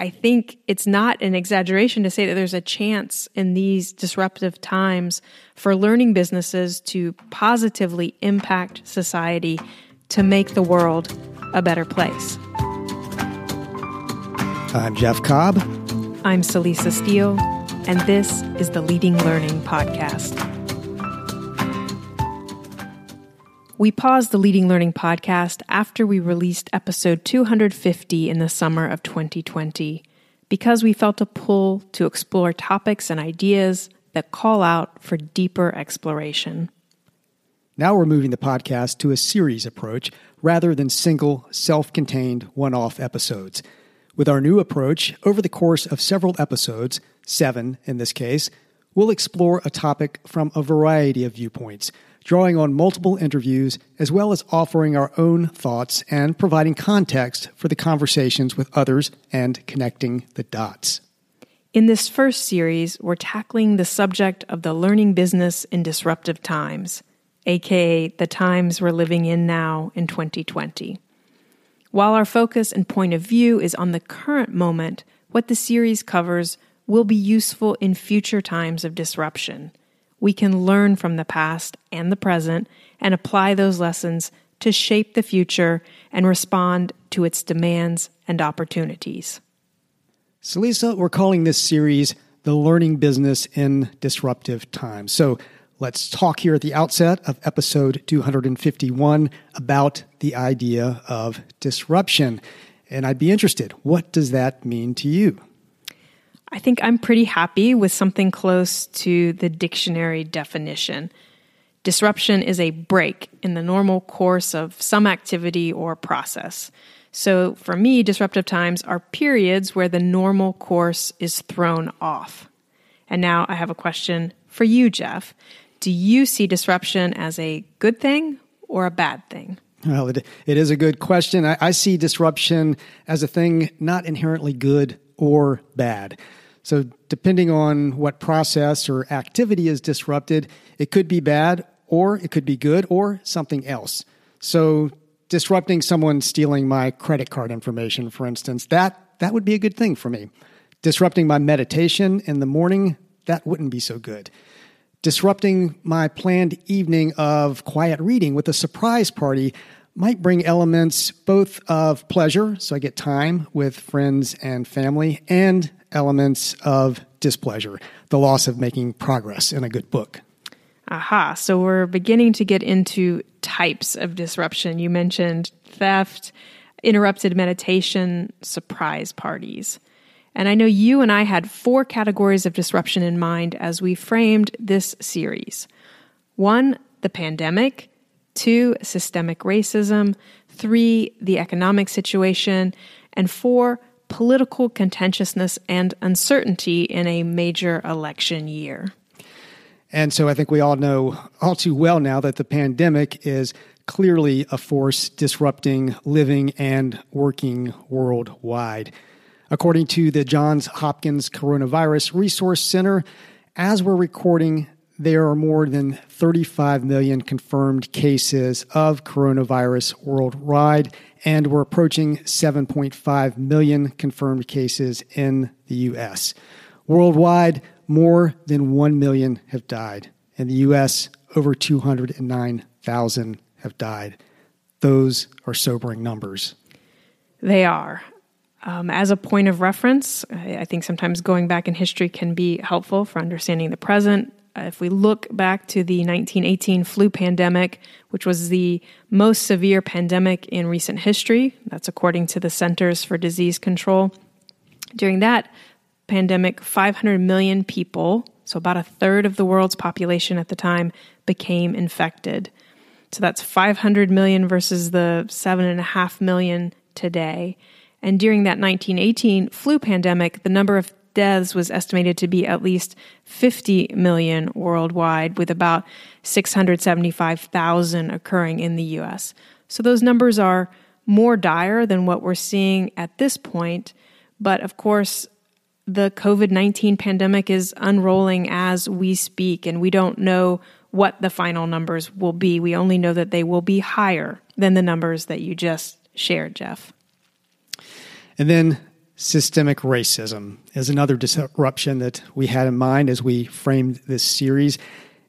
I think it's not an exaggeration to say that there's a chance in these disruptive times for learning businesses to positively impact society to make the world a better place. I'm Jeff Cobb. I'm Celisa Steele, and this is the Leading Learning Podcast. We paused the Leading Learning podcast after we released episode 250 in the summer of 2020 because we felt a pull to explore topics and ideas that call out for deeper exploration. Now we're moving the podcast to a series approach rather than single, self contained, one off episodes. With our new approach, over the course of several episodes, seven in this case, we'll explore a topic from a variety of viewpoints drawing on multiple interviews, as well as offering our own thoughts and providing context for the conversations with others and connecting the dots. In this first series, we're tackling the subject of the learning business in disruptive times, aka the times we're living in now in 2020. While our focus and point of view is on the current moment, what the series covers will be useful in future times of disruption we can learn from the past and the present and apply those lessons to shape the future and respond to its demands and opportunities. So, Lisa, we're calling this series The Learning Business in Disruptive Times. So, let's talk here at the outset of episode 251 about the idea of disruption. And I'd be interested, what does that mean to you? I think I'm pretty happy with something close to the dictionary definition. Disruption is a break in the normal course of some activity or process. So, for me, disruptive times are periods where the normal course is thrown off. And now I have a question for you, Jeff. Do you see disruption as a good thing or a bad thing? Well, it, it is a good question. I, I see disruption as a thing not inherently good or bad. So, depending on what process or activity is disrupted, it could be bad or it could be good or something else. So, disrupting someone stealing my credit card information, for instance, that, that would be a good thing for me. Disrupting my meditation in the morning, that wouldn't be so good. Disrupting my planned evening of quiet reading with a surprise party might bring elements both of pleasure, so I get time with friends and family, and elements of displeasure, the loss of making progress in a good book. Aha. So we're beginning to get into types of disruption. You mentioned theft, interrupted meditation, surprise parties. And I know you and I had four categories of disruption in mind as we framed this series one, the pandemic, two, systemic racism, three, the economic situation, and four, political contentiousness and uncertainty in a major election year. And so I think we all know all too well now that the pandemic is clearly a force disrupting living and working worldwide. According to the Johns Hopkins Coronavirus Resource Center, as we're recording, there are more than 35 million confirmed cases of coronavirus worldwide, and we're approaching 7.5 million confirmed cases in the U.S. Worldwide, more than 1 million have died. In the U.S., over 209,000 have died. Those are sobering numbers. They are. Um, as a point of reference, I think sometimes going back in history can be helpful for understanding the present. Uh, if we look back to the 1918 flu pandemic, which was the most severe pandemic in recent history, that's according to the Centers for Disease Control, During that pandemic, 500 million people, so about a third of the world's population at the time, became infected. So that's 500 million versus the 7.5 million today. And during that 1918 flu pandemic, the number of deaths was estimated to be at least 50 million worldwide, with about 675,000 occurring in the US. So those numbers are more dire than what we're seeing at this point. But of course, the COVID 19 pandemic is unrolling as we speak, and we don't know what the final numbers will be. We only know that they will be higher than the numbers that you just shared, Jeff. And then systemic racism is another disruption that we had in mind as we framed this series.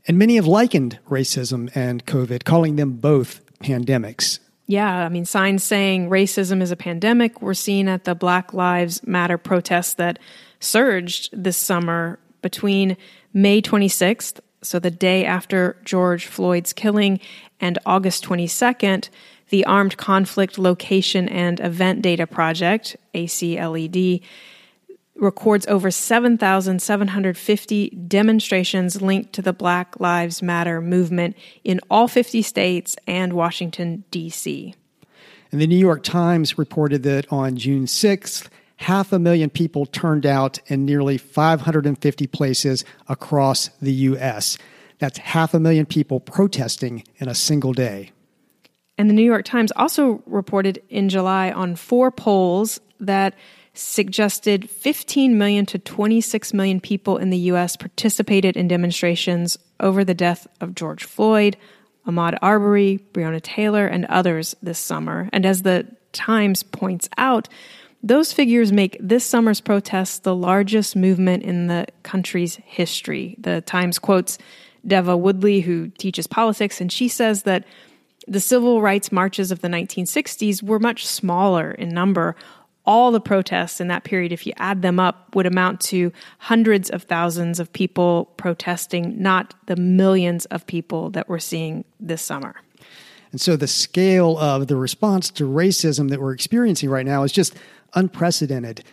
And many have likened racism and COVID, calling them both pandemics. Yeah, I mean, signs saying racism is a pandemic were seen at the Black Lives Matter protests that surged this summer between May 26th, so the day after George Floyd's killing, and August 22nd. The Armed Conflict Location and Event Data Project, ACLED, records over 7,750 demonstrations linked to the Black Lives Matter movement in all 50 states and Washington, D.C. And the New York Times reported that on June 6th, half a million people turned out in nearly 550 places across the U.S. That's half a million people protesting in a single day. And the New York Times also reported in July on four polls that suggested 15 million to 26 million people in the U.S. participated in demonstrations over the death of George Floyd, Ahmaud Arbery, Breonna Taylor, and others this summer. And as the Times points out, those figures make this summer's protests the largest movement in the country's history. The Times quotes Deva Woodly, who teaches politics, and she says that the civil rights marches of the 1960s were much smaller in number, all the protests in that period, if you add them up, would amount to hundreds of thousands of people protesting, not the millions of people that we're seeing this summer. And so the scale of the response to racism that we're experiencing right now is just unprecedented.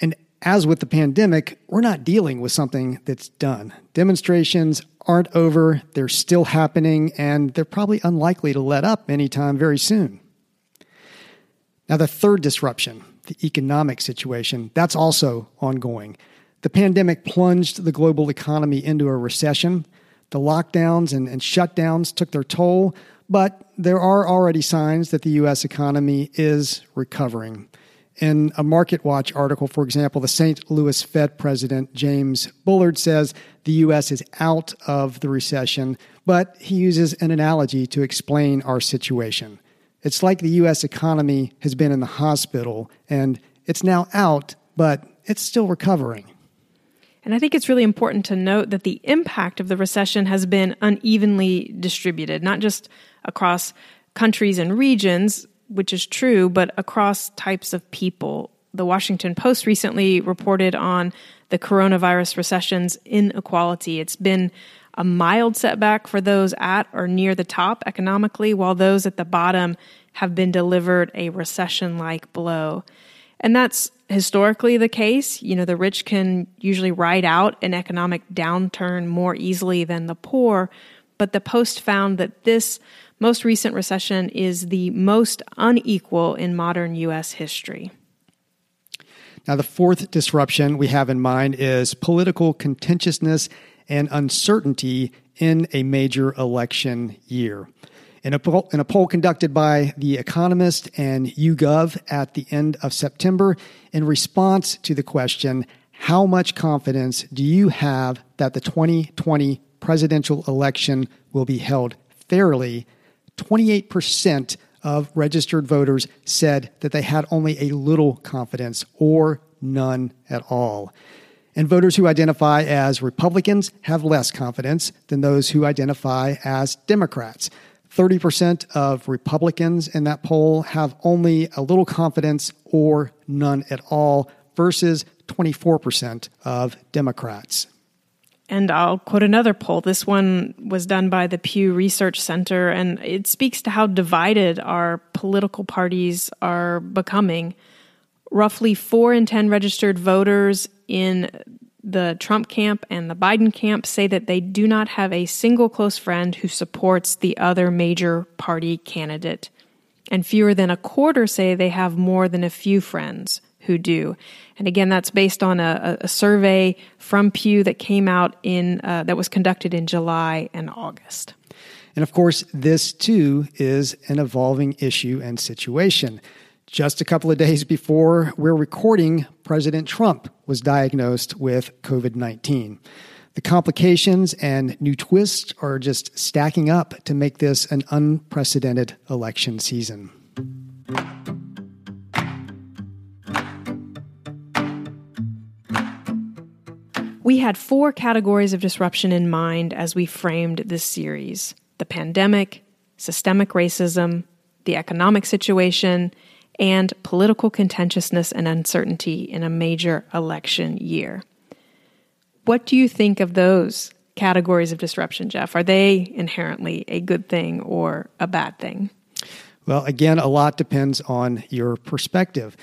And as with the pandemic, we're not dealing with something that's done. Demonstrations aren't over, they're still happening, and they're probably unlikely to let up anytime very soon. Now, the third disruption the economic situation, that's also ongoing. The pandemic plunged the global economy into a recession. The lockdowns and, and shutdowns took their toll, but there are already signs that the U.S. economy is recovering. In a MarketWatch article, for example, the St. Louis Fed president James Bullard says the U.S. is out of the recession, but he uses an analogy to explain our situation. It's like the U.S. economy has been in the hospital and it's now out, but it's still recovering. And I think it's really important to note that the impact of the recession has been unevenly distributed, not just across countries and regions, which is true, but across types of people. The Washington Post recently reported on the coronavirus recession's inequality. It's been a mild setback for those at or near the top economically, while those at the bottom have been delivered a recession like blow. And that's historically the case. You know, the rich can usually ride out an economic downturn more easily than the poor. But the Post found that this most recent recession is the most unequal in modern U.S. history. Now, the fourth disruption we have in mind is political contentiousness and uncertainty in a major election year. In a, poll, in a poll conducted by The Economist and YouGov at the end of September, in response to the question, How much confidence do you have that the 2020 presidential election will be held fairly? 28% of registered voters said that they had only a little confidence or none at all. And voters who identify as Republicans have less confidence than those who identify as Democrats. 30% of Republicans in that poll have only a little confidence or none at all versus 24% of Democrats. And I'll quote another poll. This one was done by the Pew Research Center, and it speaks to how divided our political parties are becoming. roughly four in 10 registered voters in the Trump camp and the Biden camp say that they do not have a single close friend who supports the other major party candidate. And fewer than a quarter say they have more than a few friends who do. And again, that's based on a, a survey from Pew that came out in uh, that was conducted in July and August. And of course, this too is an evolving issue and situation. Just a couple of days before we're recording, President Trump was diagnosed with COVID 19. The complications and new twists are just stacking up to make this an unprecedented election season. We had four categories of disruption in mind as we framed this series the pandemic, systemic racism, the economic situation, and political contentiousness and uncertainty in a major election year. What do you think of those categories of disruption, Jeff? Are they inherently a good thing or a bad thing? Well, again, a lot depends on your perspective.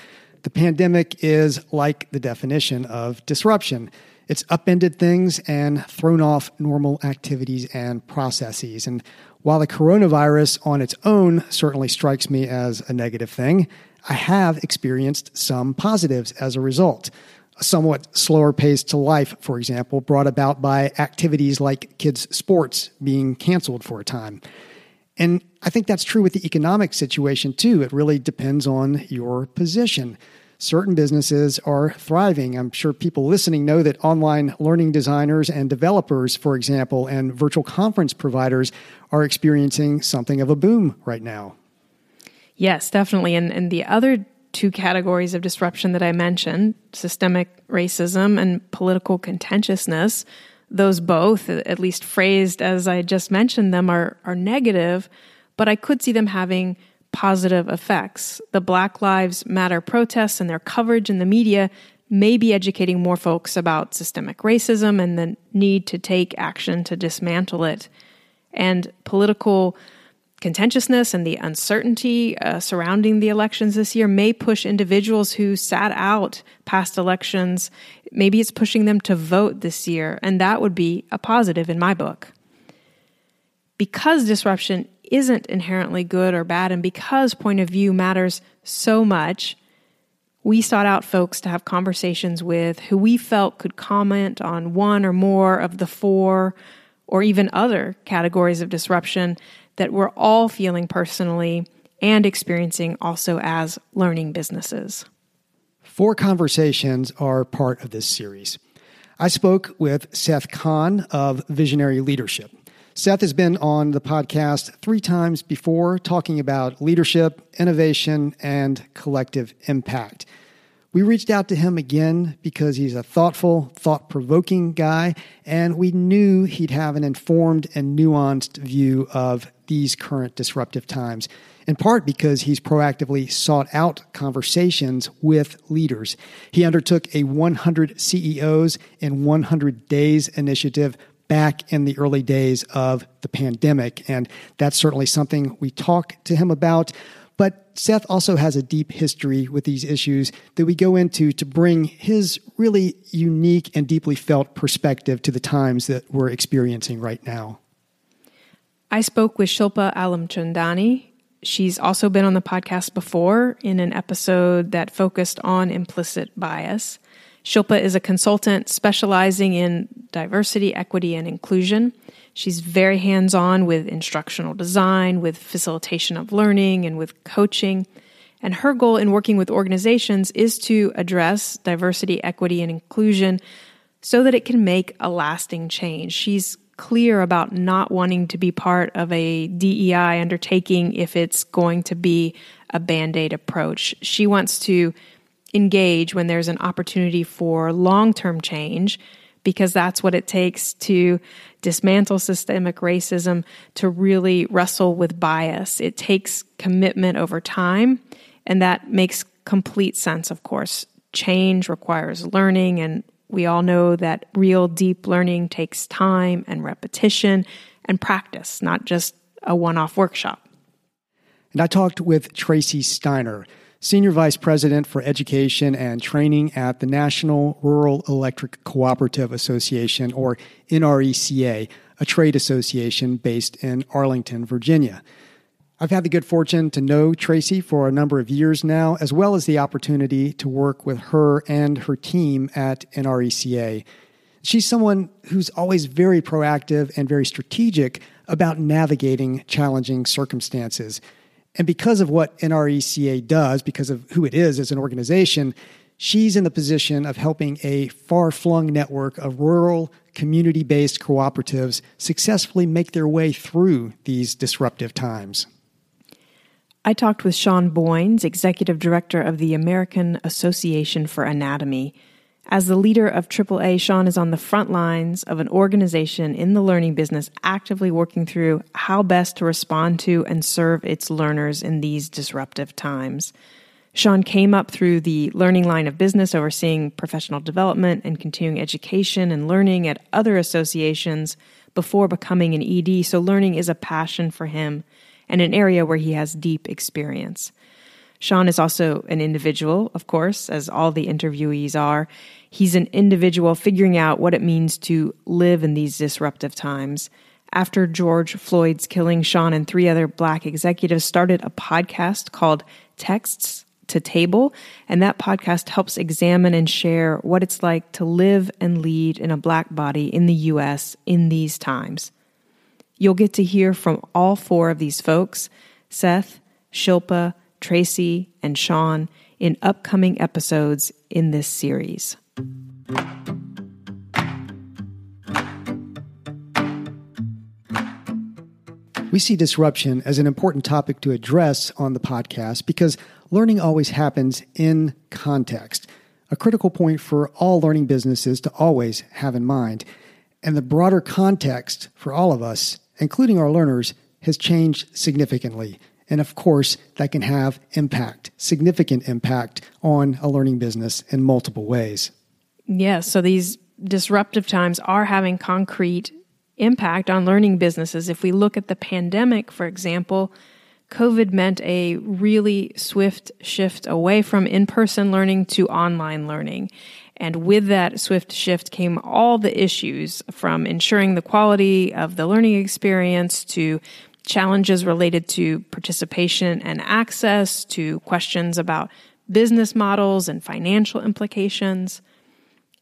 The pandemic is like the definition of disruption. It's upended things and thrown off normal activities and processes. And while the coronavirus on its own certainly strikes me as a negative thing, I have experienced some positives as a result. A somewhat slower pace to life, for example, brought about by activities like kids' sports being canceled for a time. And I think that's true with the economic situation too. It really depends on your position certain businesses are thriving. I'm sure people listening know that online learning designers and developers, for example, and virtual conference providers are experiencing something of a boom right now. Yes, definitely. And, and the other two categories of disruption that I mentioned systemic racism and political contentiousness those both, at least phrased as I just mentioned them, are, are negative, but I could see them having positive effects. The Black Lives Matter protests and their coverage in the media may be educating more folks about systemic racism and the need to take action to dismantle it. And political contentiousness and the uncertainty uh, surrounding the elections this year may push individuals who sat out past elections. Maybe it's pushing them to vote this year, and that would be a positive in my book. Because disruption isn't inherently good or bad. And because point of view matters so much, we sought out folks to have conversations with who we felt could comment on one or more of the four or even other categories of disruption that we're all feeling personally and experiencing also as learning businesses. Four conversations are part of this series. I spoke with Seth Kahan of Visionary Leadership. Seth has been on the podcast three times before talking about leadership, innovation, and collective impact. We reached out to him again because he's a thoughtful, thought provoking guy, and we knew he'd have an informed and nuanced view of these current disruptive times, in part because he's proactively sought out conversations with leaders. He undertook a 100 CEOs in 100 Days initiative back in the early days of the pandemic. And that's certainly something we talk to him about. But Seth also has a deep history with these issues that we go into to bring his really unique and deeply felt perspective to the times that we're experiencing right now. I spoke with Shilpa Alimchandani. She's also been on the podcast before in an episode that focused on implicit bias. Shilpa is a consultant specializing in diversity, equity, and inclusion. She's very hands on with instructional design, with facilitation of learning, and with coaching. And her goal in working with organizations is to address diversity, equity, and inclusion so that it can make a lasting change. She's clear about not wanting to be part of a DEI undertaking if it's going to be a band aid approach. She wants to engage when there's an opportunity for long term change, because that's what it takes to dismantle systemic racism, to really wrestle with bias. It takes commitment over time, and that makes complete sense, of course. Change requires learning, and we all know that real deep learning takes time and repetition and practice, not just a one off workshop. And I talked with Tracy Steiner Senior Vice President for Education and Training at the National Rural Electric Cooperative Association, or NRECA, a trade association based in Arlington, Virginia. I've had the good fortune to know Tracy for a number of years now, as well as the opportunity to work with her and her team at NRECA. She's someone who's always very proactive and very strategic about navigating challenging circumstances. And because of what NRECA does, because of who it is as an organization, she's in the position of helping a far flung network of rural, community based cooperatives successfully make their way through these disruptive times. I talked with Sean Boynes, Executive Director of the American Association for Anatomy. As the leader of AAA, Sean is on the front lines of an organization in the learning business actively working through how best to respond to and serve its learners in these disruptive times. Sean came up through the learning line of business, overseeing professional development and continuing education and learning at other associations before becoming an ED, so learning is a passion for him and an area where he has deep experience. Sean is also an individual, of course, as all the interviewees are. He's an individual figuring out what it means to live in these disruptive times. After George Floyd's killing, Sean and three other black executives started a podcast called Texts to Table, and that podcast helps examine and share what it's like to live and lead in a black body in the U.S. in these times. You'll get to hear from all four of these folks Seth, Shilpa, Tracy, and Sean in upcoming episodes in this series. We see disruption as an important topic to address on the podcast because learning always happens in context, a critical point for all learning businesses to always have in mind. And the broader context for all of us including our learners, has changed significantly. And of course, that can have impact, significant impact on a learning business in multiple ways. Yes. So these disruptive times are having concrete impact on learning businesses. If we look at the pandemic, for example, COVID meant a really swift shift away from in person learning to online learning. And with that swift shift came all the issues from ensuring the quality of the learning experience to challenges related to participation and access to questions about business models and financial implications.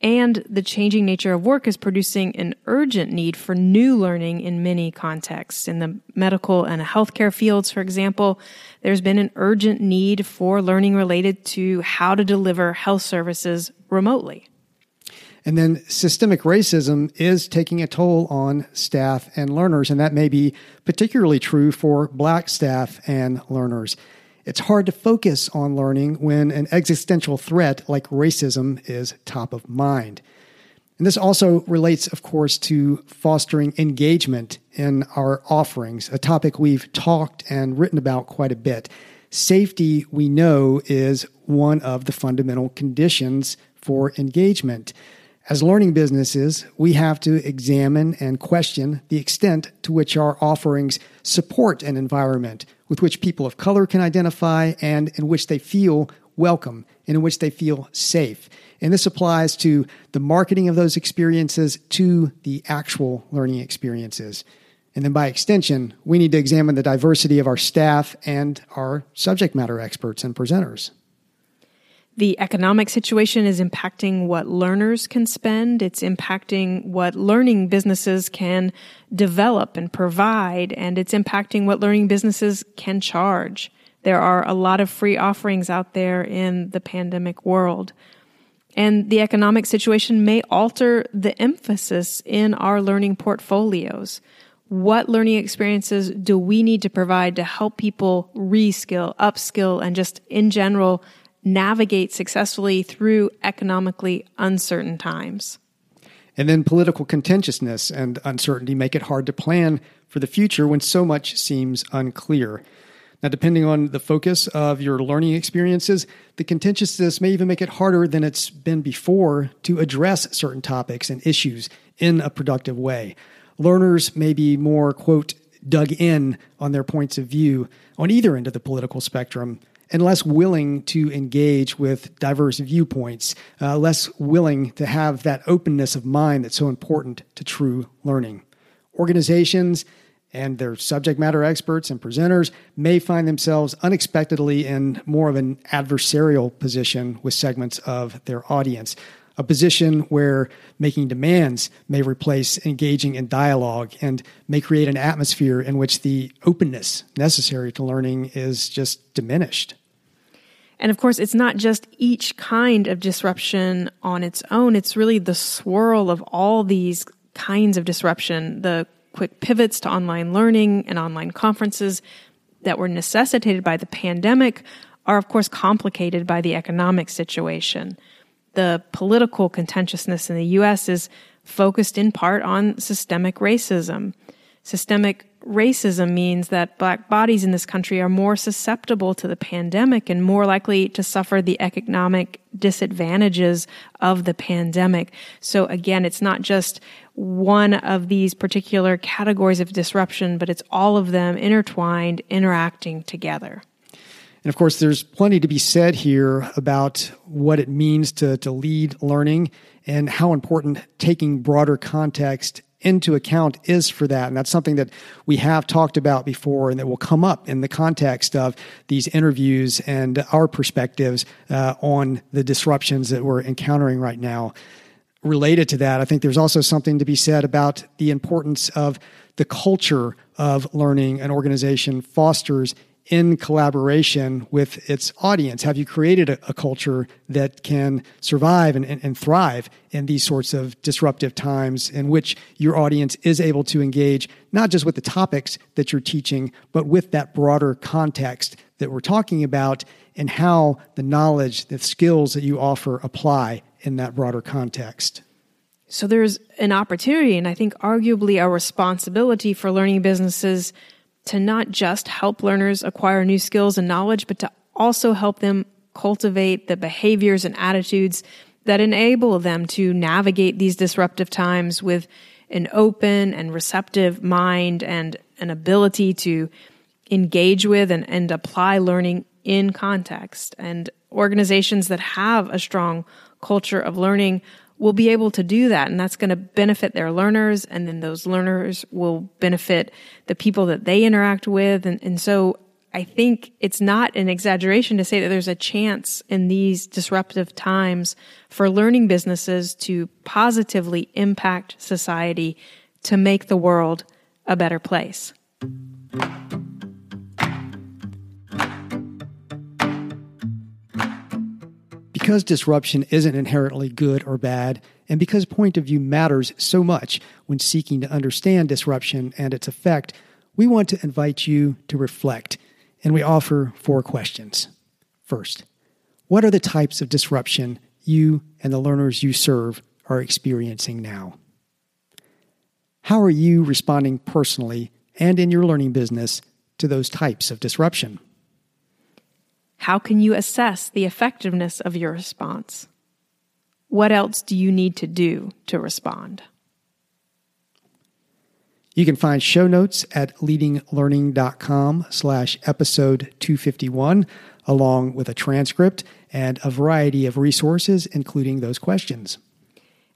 And the changing nature of work is producing an urgent need for new learning in many contexts. In the medical and healthcare fields, for example, there's been an urgent need for learning related to how to deliver health services remotely. And then systemic racism is taking a toll on staff and learners, and that may be particularly true for black staff and learners. It's hard to focus on learning when an existential threat like racism is top of mind. And this also relates, of course, to fostering engagement in our offerings, a topic we've talked and written about quite a bit. Safety, we know, is one of the fundamental conditions for engagement. As learning businesses, we have to examine and question the extent to which our offerings support an environment with which people of color can identify and in which they feel welcome and in which they feel safe. And this applies to the marketing of those experiences to the actual learning experiences. And then by extension, we need to examine the diversity of our staff and our subject matter experts and presenters. The economic situation is impacting what learners can spend. It's impacting what learning businesses can develop and provide, and it's impacting what learning businesses can charge. There are a lot of free offerings out there in the pandemic world. And the economic situation may alter the emphasis in our learning portfolios. What learning experiences do we need to provide to help people reskill, upskill, and just in general navigate successfully through economically uncertain times. And then political contentiousness and uncertainty make it hard to plan for the future when so much seems unclear. Now, depending on the focus of your learning experiences, the contentiousness may even make it harder than it's been before to address certain topics and issues in a productive way. Learners may be more, quote, dug in on their points of view on either end of the political spectrum and less willing to engage with diverse viewpoints, uh, less willing to have that openness of mind that's so important to true learning. Organizations and their subject matter experts and presenters may find themselves unexpectedly in more of an adversarial position with segments of their audience. A position where making demands may replace engaging in dialogue and may create an atmosphere in which the openness necessary to learning is just diminished. And of course, it's not just each kind of disruption on its own, it's really the swirl of all these kinds of disruption, the quick pivots to online learning and online conferences that were necessitated by the pandemic are, of course, complicated by the economic situation. The political contentiousness in the U.S. is focused in part on systemic racism. Systemic racism means that black bodies in this country are more susceptible to the pandemic and more likely to suffer the economic disadvantages of the pandemic. So again, it's not just one of these particular categories of disruption, but it's all of them intertwined, interacting together. And of course, there's plenty to be said here about what it means to, to lead learning and how important taking broader context into account is for that. And that's something that we have talked about before and that will come up in the context of these interviews and our perspectives uh, on the disruptions that we're encountering right now. Related to that, I think there's also something to be said about the importance of the culture of learning an organization fosters in collaboration with its audience? Have you created a, a culture that can survive and, and, and, thrive in these sorts of disruptive times in which your audience is able to engage not just with the topics that you're teaching, but with that broader context that we're talking about and how the knowledge, the skills that you offer apply in that broader context? So there's an opportunity and I think arguably a responsibility for learning businesses to not just help learners acquire new skills and knowledge, but to also help them cultivate the behaviors and attitudes that enable them to navigate these disruptive times with an open and receptive mind and an ability to engage with and, and apply learning in context. And organizations that have a strong culture of learning will be able to do that. And that's going to benefit their learners. And then those learners will benefit the people that they interact with. And, and so I think it's not an exaggeration to say that there's a chance in these disruptive times for learning businesses to positively impact society to make the world a better place. Because disruption isn't inherently good or bad, and because point of view matters so much when seeking to understand disruption and its effect, we want to invite you to reflect, and we offer four questions. First, what are the types of disruption you and the learners you serve are experiencing now? How are you responding personally and in your learning business to those types of disruption? How can you assess the effectiveness of your response? What else do you need to do to respond? You can find show notes at leadinglearning.com slash episode 251, along with a transcript and a variety of resources, including those questions.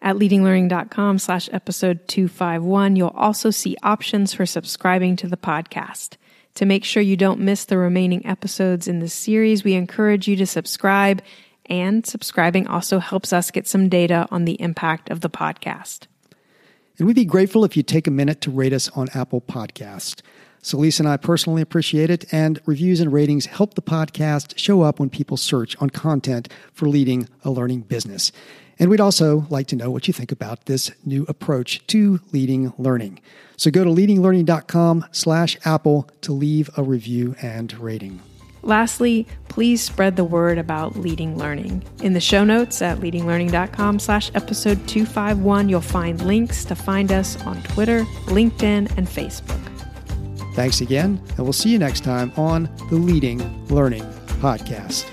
At leadinglearning.com slash episode 251, you'll also see options for subscribing to the podcast. To make sure you don't miss the remaining episodes in this series, we encourage you to subscribe, and subscribing also helps us get some data on the impact of the podcast. And we'd be grateful if you take a minute to rate us on Apple Podcast. Celisa and I personally appreciate it, and reviews and ratings help the podcast show up when people search on content for leading a learning business. And we'd also like to know what you think about this new approach to leading learning. So go to leadinglearning.com slash Apple to leave a review and rating. Lastly, please spread the word about leading learning. In the show notes at leadinglearning.com slash episode 251, you'll find links to find us on Twitter, LinkedIn, and Facebook. Thanks again, and we'll see you next time on the Leading Learning Podcast.